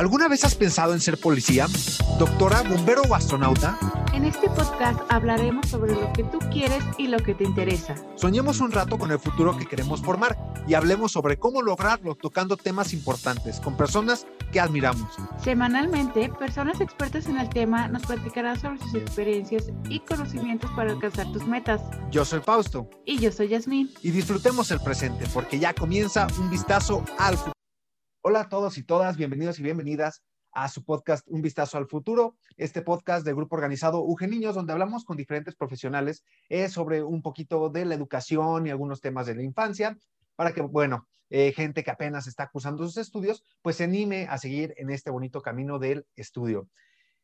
¿Alguna vez has pensado en ser policía, doctora, bombero o astronauta? En este podcast hablaremos sobre lo que tú quieres y lo que te interesa. Soñemos un rato con el futuro que queremos formar y hablemos sobre cómo lograrlo tocando temas importantes con personas que admiramos. Semanalmente, personas expertas en el tema nos platicarán sobre sus experiencias y conocimientos para alcanzar tus metas. Yo soy Fausto. Y yo soy Yasmín. Y disfrutemos el presente porque ya comienza un vistazo al futuro. Hola a todos y todas, bienvenidos y bienvenidas a su podcast Un Vistazo al Futuro, este podcast del grupo organizado UG Niños, donde hablamos con diferentes profesionales eh, sobre un poquito de la educación y algunos temas de la infancia, para que, bueno, eh, gente que apenas está cursando sus estudios, pues se anime a seguir en este bonito camino del estudio.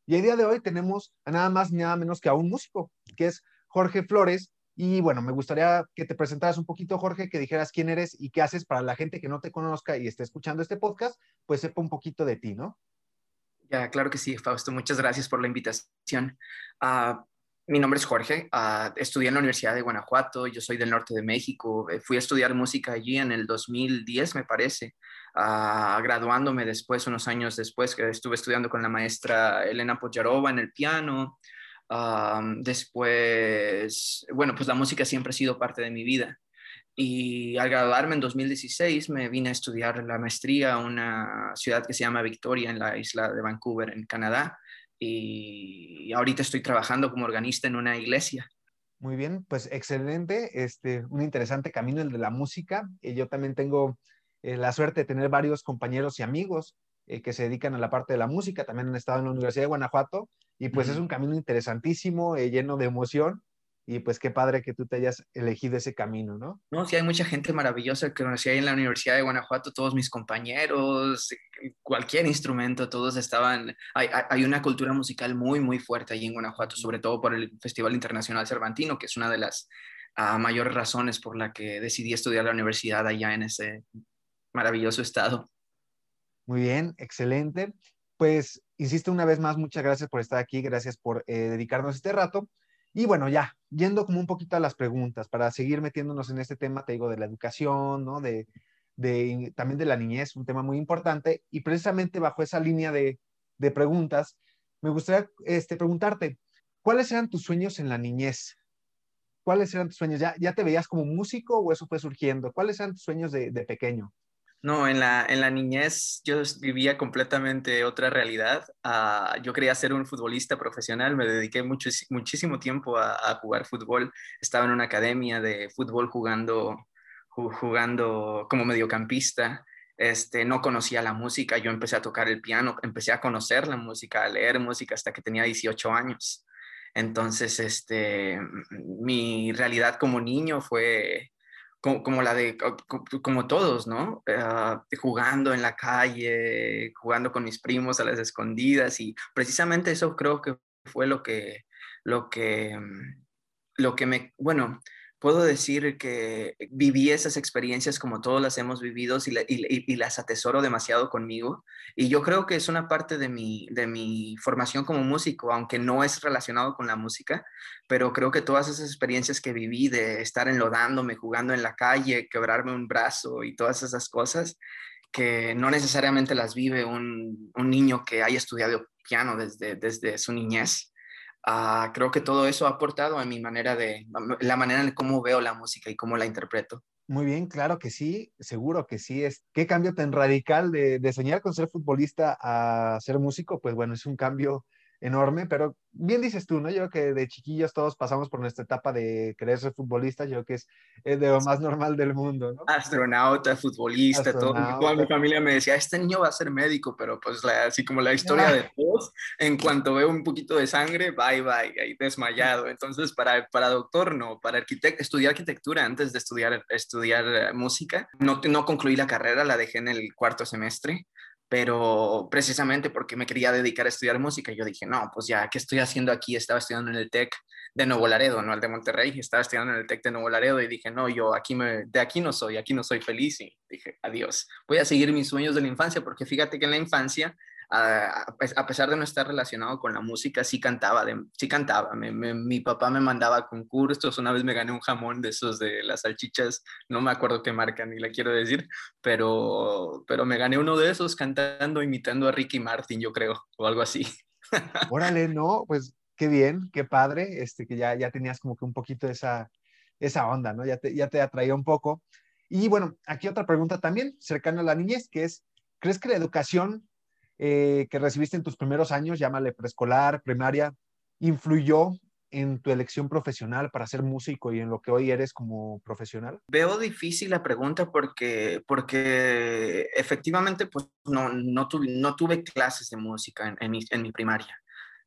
Y el día de hoy tenemos a nada más ni nada menos que a un músico, que es Jorge Flores, y bueno, me gustaría que te presentaras un poquito, Jorge, que dijeras quién eres y qué haces para la gente que no te conozca y esté escuchando este podcast, pues sepa un poquito de ti, ¿no? Ya, claro que sí, Fausto. Muchas gracias por la invitación. Uh, mi nombre es Jorge. Uh, estudié en la Universidad de Guanajuato. Yo soy del norte de México. Eh, fui a estudiar música allí en el 2010, me parece. Uh, graduándome después, unos años después, estuve estudiando con la maestra Elena Poyarova en el piano después, bueno, pues la música siempre ha sido parte de mi vida. Y al graduarme en 2016 me vine a estudiar la maestría a una ciudad que se llama Victoria en la isla de Vancouver, en Canadá. Y ahorita estoy trabajando como organista en una iglesia. Muy bien, pues excelente, este, un interesante camino el de la música. Y yo también tengo eh, la suerte de tener varios compañeros y amigos eh, que se dedican a la parte de la música, también han estado en la Universidad de Guanajuato y pues es un camino interesantísimo, eh, lleno de emoción y pues qué padre que tú te hayas elegido ese camino, ¿no? No, sí, hay mucha gente maravillosa que conocí ahí en la Universidad de Guanajuato, todos mis compañeros, cualquier instrumento, todos estaban, hay, hay una cultura musical muy, muy fuerte allí en Guanajuato, sobre todo por el Festival Internacional Cervantino, que es una de las uh, mayores razones por la que decidí estudiar la universidad allá en ese maravilloso estado. Muy bien, excelente. Pues, insisto una vez más, muchas gracias por estar aquí, gracias por eh, dedicarnos este rato. Y bueno, ya, yendo como un poquito a las preguntas, para seguir metiéndonos en este tema, te digo, de la educación, ¿no? De, de también de la niñez, un tema muy importante. Y precisamente bajo esa línea de, de preguntas, me gustaría este, preguntarte, ¿cuáles eran tus sueños en la niñez? ¿Cuáles eran tus sueños? ¿Ya, ya te veías como músico o eso fue surgiendo? ¿Cuáles eran tus sueños de, de pequeño? No, en la, en la niñez yo vivía completamente otra realidad. Uh, yo quería ser un futbolista profesional, me dediqué mucho, muchísimo tiempo a, a, jugar fútbol. Estaba en una academia de fútbol jugando, jugando como mediocampista. Este, no conocía la música, yo empecé a tocar el piano, empecé a conocer la música, a leer música hasta que tenía 18 años. Entonces, este, mi realidad como niño fue como, la de, como todos, ¿no? Uh, jugando en la calle, jugando con mis primos a las escondidas y precisamente eso creo que fue lo que, lo que, lo que me, bueno, puedo decir que viví esas experiencias como todos las hemos vivido y, las atesoro demasiado conmigo. Y yo creo que es una parte de mi, de mi formación como músico, aunque no es relacionado con la música, pero creo que todas esas experiencias que viví de estar enlodándome, jugando en la calle, quebrarme un brazo y todas esas cosas, que no necesariamente las vive un, un niño que haya estudiado piano desde, desde su niñez Ah, creo que todo eso ha aportado a mi manera de, la manera en cómo veo la música y cómo la interpreto. Muy bien, claro que sí, seguro que sí. Es, ¿Qué cambio tan radical de, de soñar con ser futbolista a ser músico? Pues bueno, es un cambio enorme, pero bien dices tú, ¿no? Yo creo que de chiquillos todos pasamos por nuestra etapa de querer ser futbolista, yo creo que es, de lo más normal del mundo, ¿no? Astronauta, futbolista, todo. Toda mi familia me decía, este niño va a ser médico, pero pues así como la historia de todos, en cuanto veo un poquito de sangre, bye, bye, ahí desmayado. Entonces, para, para doctor, no, para arquitecto, estudié arquitectura antes de estudiar, estudiar eh, música. No, no concluí la carrera, la dejé en el cuarto semestre pero precisamente porque me quería dedicar a estudiar música, yo dije, no, pues ya, ¿qué estoy haciendo aquí? Estaba estudiando en el TEC de Nuevo Laredo, no el de Monterrey, estaba estudiando en el TEC de Nuevo Laredo y dije, no, yo aquí me, de aquí no soy, aquí no soy feliz y dije, adiós, voy a seguir mis sueños de la infancia porque fíjate que en la infancia a, pesar de no estar relacionado con la música, sí cantaba, de, sí cantaba. mi papá me mandaba concursos, una vez me gané un jamón de esos de las salchichas, no me acuerdo qué marca ni la quiero decir, pero, pero me gané uno de esos cantando, imitando a Ricky Martin, yo creo, o algo así. Órale, no, pues qué bien, qué padre, este, que ya, ya tenías como que un poquito esa, esa onda, ¿no? Ya te, ya te atraía un poco. Y bueno, aquí otra pregunta también, cercana a la niñez, que es, ¿crees que la educación eh, que recibiste en tus primeros años, llámale preescolar, primaria, influyó en tu elección profesional para ser músico y en lo que hoy eres como profesional? Veo difícil la pregunta porque, porque efectivamente pues no, no, tuve, clases de música en, en, mi, primaria.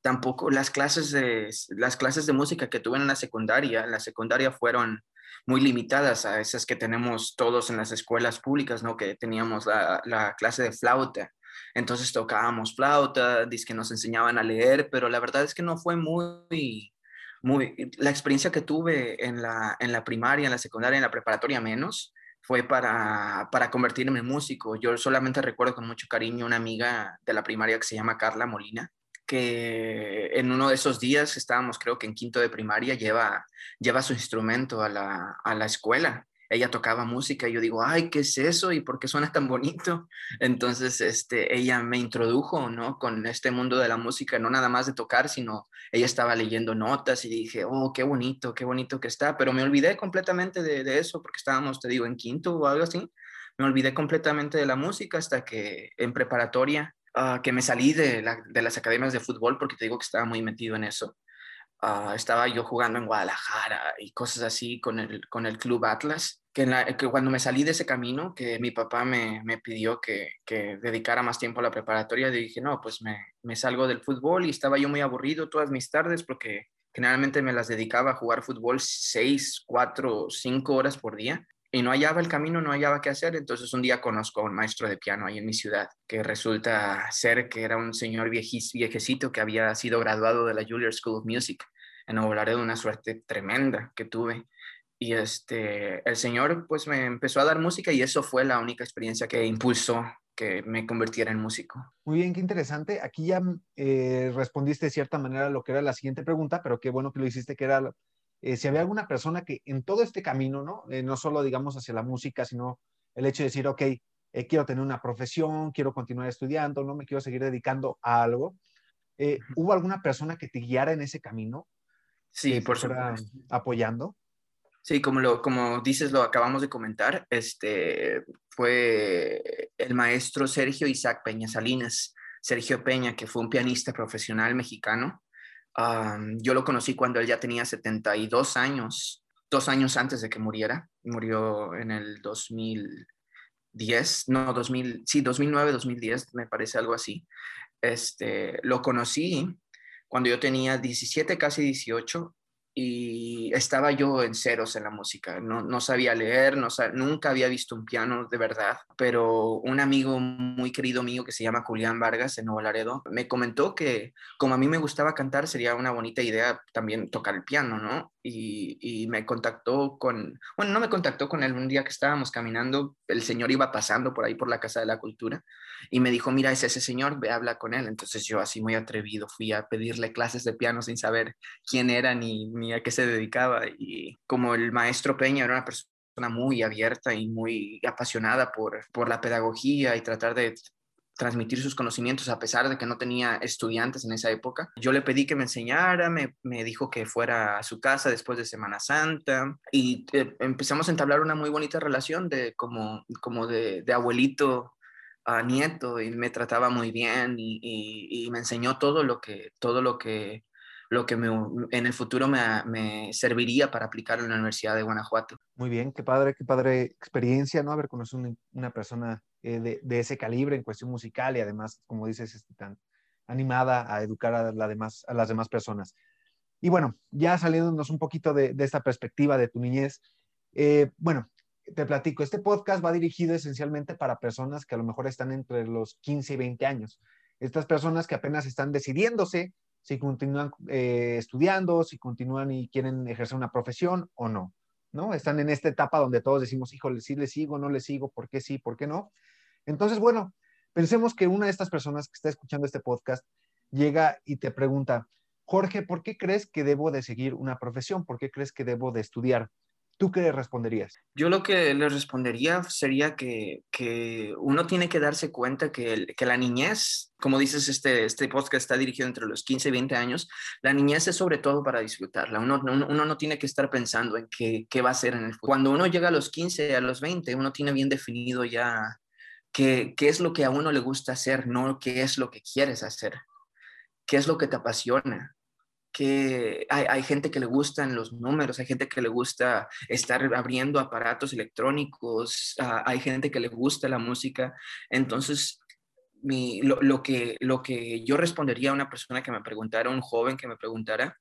Tampoco las clases, de, las clases de música que tuve en la secundaria, la secundaria fueron muy limitadas a esas que tenemos todos en las escuelas públicas, ¿no? Que teníamos la clase de flauta entonces tocábamos flauta, que nos enseñaban a leer, pero la verdad es que no fue muy, muy, la experiencia que tuve en la, en la primaria, en la secundaria, en la preparatoria menos, fue para, para convertirme en músico. Yo solamente recuerdo con mucho cariño una amiga de la primaria que se llama Carla Molina, que en uno de esos días estábamos creo que en quinto de primaria, lleva, lleva su instrumento a la, a la escuela ella tocaba música y yo digo, ay, ¿qué es eso? ¿Y por qué suena tan bonito? Entonces, este, ella me introdujo, ¿no? Con este mundo de la música, no nada más de tocar, sino ella estaba leyendo notas y dije, oh, qué bonito, qué bonito que está, pero me olvidé completamente de, eso porque estábamos, te digo, en quinto o algo así. Me olvidé completamente de la música hasta que en preparatoria, ah, que me salí de, de las academias de fútbol porque te digo que estaba muy metido en eso. Ah, estaba yo jugando en Guadalajara y cosas así con el, con el Club Atlas, que, que cuando me salí de ese camino, que mi papá me, me pidió que, que, dedicara más tiempo a la preparatoria, dije, no, pues me, me, salgo del fútbol y estaba yo muy aburrido todas mis tardes porque generalmente me las dedicaba a jugar fútbol seis, cuatro, cinco horas por día y no hallaba el camino, no hallaba qué hacer. Entonces un día conozco a un maestro de piano ahí en mi ciudad, que resulta ser que era un señor viejecito que había sido graduado de la Juilliard School of Music. En Nuevo de una suerte tremenda que tuve. Y este, el señor pues me empezó a dar música y eso fue la única experiencia que impulsó que me convirtiera en músico. Muy bien, qué interesante. Aquí ya eh, respondiste de cierta manera lo que era la siguiente pregunta, pero qué bueno que lo hiciste, que era eh, si había alguna persona que en todo este camino, ¿no? Eh, no solo digamos hacia la música, sino el hecho de decir, ok, eh, quiero tener una profesión, quiero continuar estudiando, no me quiero seguir dedicando a algo. ¿Hubo alguna persona que te guiara en ese camino? Sí, por supuesto. Apoyando. Sí, como, lo, como dices, lo acabamos de comentar, este, fue el maestro Sergio Isaac Peña Salinas. Sergio Peña, que fue un pianista profesional mexicano, yo lo conocí cuando él ya tenía 72 años, dos años antes de que muriera. Murió en el 2010, no, 2000, sí, 2009, 2010, me parece algo así. Este, lo conocí cuando yo tenía 17, casi 18, y estaba yo en ceros en la música. No, no sabía leer, no nunca había visto un piano de verdad, pero un amigo muy querido mío que se llama Julián Vargas en Nuevo Laredo me comentó que como a mí me gustaba cantar, sería una bonita idea también tocar el piano, ¿no? Y, me contactó con, bueno, no me contactó con él un día que estábamos caminando, el señor iba pasando por ahí por la Casa de la Cultura y me dijo, mira, es ese señor, ve, habla con él. Entonces yo así muy atrevido fui a pedirle clases de piano sin saber quién era ni, ni a qué se dedicaba. Y como el maestro Peña era una persona muy abierta y muy apasionada por, por la pedagogía y tratar de transmitir sus conocimientos a pesar de que no tenía estudiantes en esa época. Yo le pedí que me enseñara, me, me dijo que fuera a su casa después de Semana Santa y eh, empezamos a entablar una muy bonita relación de como, como de, de abuelito a nieto y me trataba muy bien y, me enseñó todo lo que, todo lo que, lo que me, en el futuro me, me, serviría para aplicar en la Universidad de Guanajuato. Muy bien, qué padre, qué padre experiencia, ¿no? Haber conocido una persona eh, de, ese calibre en cuestión musical y además, como dices, este, tan animada a educar a, las demás personas. Y bueno, ya saliéndonos un poquito de, de esta perspectiva de tu niñez, eh, bueno, te platico, este podcast va dirigido esencialmente para personas que a lo mejor están entre los 15 y 20 años. Estas personas que apenas están decidiéndose si continúan eh, estudiando, si continúan y quieren ejercer una profesión o no, ¿no? Están en esta etapa donde todos decimos, híjole, sí le sigo, no le sigo, ¿por qué sí, por qué no? Entonces, bueno, Pensemos que una de estas personas que está escuchando este podcast llega y te pregunta, Jorge, ¿por qué crees que debo de seguir una profesión? ¿Por qué crees que debo de estudiar? ¿Tú qué le responderías? Yo lo que le respondería sería que, uno tiene que darse cuenta que, que, la niñez, como dices, este, este podcast está dirigido entre los 15 y 20 años, la niñez es sobre todo para disfrutarla. Uno, uno, no tiene que estar pensando en qué, qué, va a ser en el futuro. Cuando uno llega a los 15, a los 20, uno tiene bien definido ya qué, qué es lo que a uno le gusta hacer, no qué es lo que quieres hacer, qué es lo que te apasiona que hay, gente que le gustan los números, hay gente que le gusta estar abriendo aparatos electrónicos, ah, hay gente que le gusta la música. Entonces, lo, que, lo que yo respondería a una persona que me preguntara, un joven que me preguntara,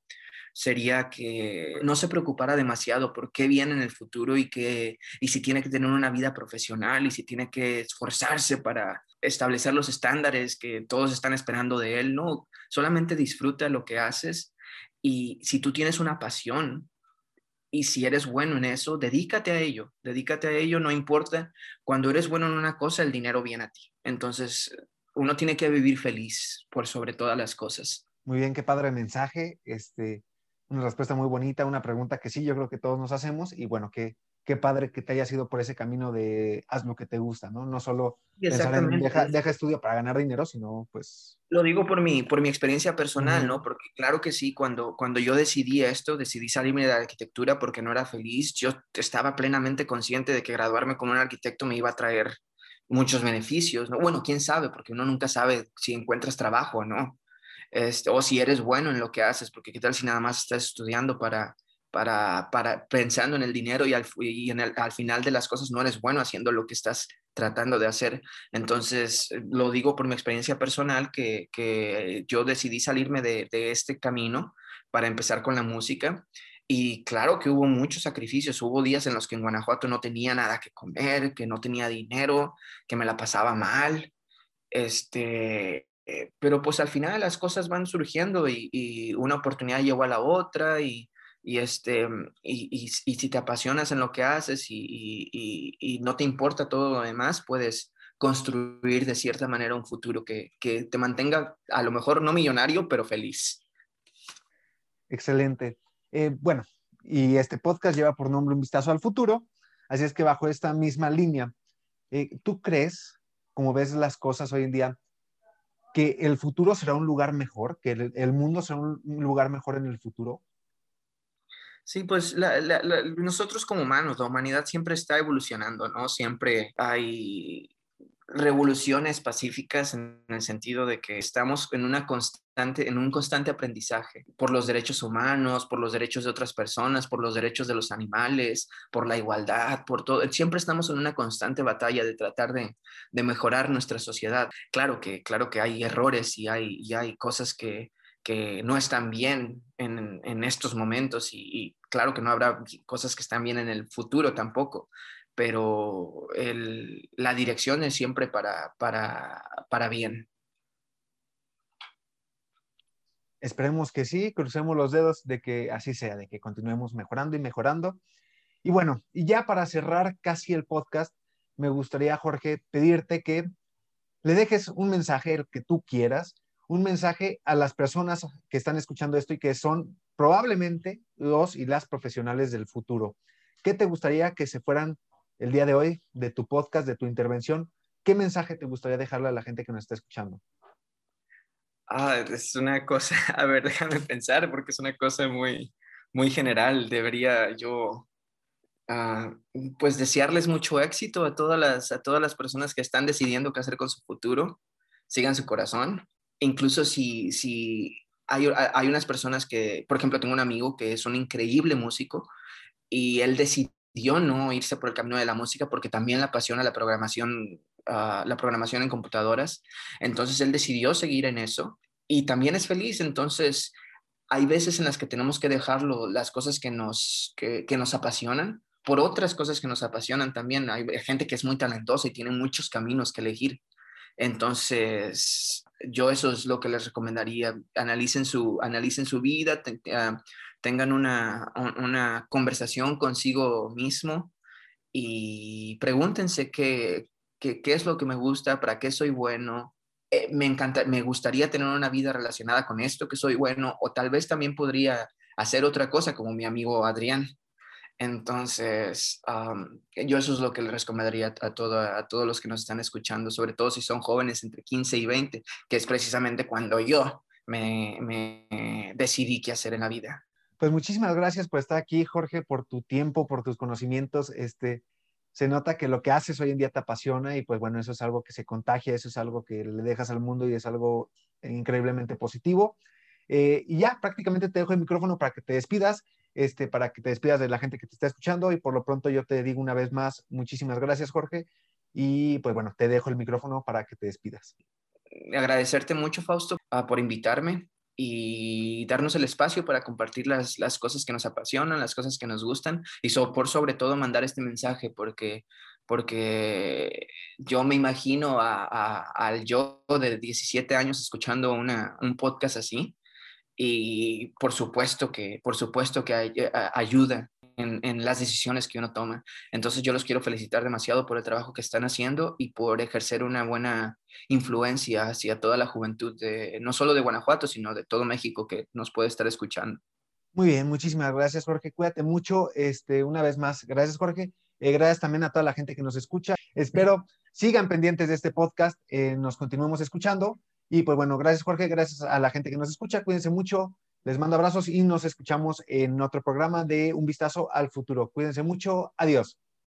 sería que no se preocupara demasiado por qué viene en el futuro y, que, y si tiene que tener una vida profesional y si tiene que esforzarse para establecer los estándares que todos están esperando de él. No, solamente disfruta lo que haces y si tú tienes una pasión y si eres bueno en eso, dedícate a ello, dedícate a ello, no importa. Cuando eres bueno en una cosa, el dinero viene a ti. Entonces, uno tiene que vivir feliz por sobre todas las cosas. Muy bien, qué padre mensaje. Este, una respuesta muy bonita, una pregunta que sí, yo creo que todos nos hacemos y bueno, que qué padre que te hayas ido por ese camino de haz lo que te gusta, ¿no? No solo pensar en deja, deja, estudio para ganar dinero, sino pues... Lo digo por mi, por mi experiencia personal, ¿no? Porque claro que sí, cuando, cuando yo decidí esto, decidí salirme de la arquitectura porque no era feliz, yo estaba plenamente consciente de que graduarme como un arquitecto me iba a traer muchos beneficios, ¿no? Bueno, quién sabe, porque uno nunca sabe si encuentras trabajo o no. Este, o si eres bueno en lo que haces, porque qué tal si nada más estás estudiando para para, para pensando en el dinero y, al, y al final de las cosas no eres bueno haciendo lo que estás tratando de hacer. Entonces, eh, lo digo por mi experiencia personal, que, que yo decidí salirme de, de, este camino para empezar con la música. Y claro que hubo muchos sacrificios, hubo días en los que en Guanajuato no tenía nada que comer, que no tenía dinero, que me la pasaba mal. Este, eh, pero pues al final las cosas van surgiendo y, y una oportunidad llegó a la otra y, y, este, y, y, si te apasionas en lo que haces y, no te importa todo lo demás, puedes construir de cierta manera un futuro que, que te mantenga a lo mejor no millonario, pero feliz. Excelente. Eh, bueno, y este podcast lleva por nombre Un vistazo al futuro, así es que bajo esta misma línea, eh, ¿tú crees, como ves las cosas hoy en día, que el futuro será un lugar mejor, que el, mundo será un lugar mejor en el futuro? Sí, pues nosotros como humanos, la humanidad siempre está evolucionando, ¿no? Siempre hay revoluciones pacíficas en el sentido de que estamos en una constante en un constante aprendizaje por los derechos humanos, por los derechos de otras personas, por los derechos de los animales, por la igualdad, por todo. Siempre estamos en una constante batalla de tratar de, de mejorar nuestra sociedad. Claro que claro que hay errores y hay y hay cosas que que no están bien en, en estos momentos y, claro que no habrá cosas que están bien en el futuro tampoco, pero el, la dirección es siempre para, para, para bien. Esperemos que sí, crucemos los dedos de que así sea, de que continuemos mejorando y mejorando. Y bueno, y ya para cerrar casi el podcast, me gustaría, Jorge, pedirte que le dejes un mensaje, el que tú quieras, un mensaje a las personas que están escuchando esto y que son probablemente los y las profesionales del futuro. ¿Qué te gustaría que se fueran el día de hoy de tu podcast, de tu intervención? ¿Qué mensaje te gustaría dejarle a la gente que nos está escuchando? Ah, es una cosa, a ver, déjame pensar porque es una cosa muy, muy general. Debería yo, ah, pues, desearles mucho éxito a todas, las, a todas las personas que están decidiendo qué hacer con su futuro. Sigan su corazón, incluso si, si hay, hay unas personas que, por ejemplo, tengo un amigo que es un increíble músico y él decidió no irse por el camino de la música porque también le apasiona la programación, ah, la programación en computadoras. Entonces él decidió seguir en eso y también es feliz. Entonces hay veces en las que tenemos que dejarlo, las cosas que nos, que, que nos apasionan por otras cosas que nos apasionan también. Hay gente que es muy talentosa y tiene muchos caminos que elegir. Entonces, yo eso es lo que les recomendaría. Analicen su, analicen su vida, ah, tengan una, conversación consigo mismo y pregúntense qué, qué, qué es lo que me gusta, para qué soy bueno. Eh, me encanta, me gustaría tener una vida relacionada con esto que soy bueno, o tal vez también podría hacer otra cosa como mi amigo Adrián. Entonces, yo eso es lo que le recomendaría a, todo, a todos los que nos están escuchando, sobre todo si son jóvenes entre 15 y 20, que es precisamente cuando yo me, me decidí qué hacer en la vida. Pues muchísimas gracias por estar aquí, Jorge, por tu tiempo, por tus conocimientos. Este, se nota que lo que haces hoy en día te apasiona y pues bueno, eso es algo que se contagia, eso es algo que le dejas al mundo y es algo increíblemente positivo. Eh, y ya prácticamente te dejo el micrófono para que te despidas este, para que te despidas de la gente que te está escuchando y por lo pronto yo te digo una vez más, muchísimas gracias Jorge y pues bueno, te dejo el micrófono para que te despidas. Agradecerte mucho Fausto ah, por invitarme y darnos el espacio para compartir las, las, cosas que nos apasionan, las cosas que nos gustan y por sobre todo mandar este mensaje porque, porque yo me imagino al yo de 17 años escuchando una, un podcast así y por supuesto que, por supuesto que eh, ayuda en, las decisiones que uno toma. Entonces yo los quiero felicitar demasiado por el trabajo que están haciendo y por ejercer una buena influencia hacia toda la juventud, no solo de Guanajuato, sino de todo México que nos puede estar escuchando. Muy bien, muchísimas gracias Jorge, cuídate mucho. Este, una vez más, gracias Jorge. Eh, gracias también a toda la gente que nos escucha. Espero sigan pendientes de este podcast, eh, nos continuemos escuchando. Y pues bueno, gracias Jorge, gracias a la gente que nos escucha, cuídense mucho, les mando abrazos y nos escuchamos en otro programa de Un Vistazo al Futuro. Cuídense mucho, adiós.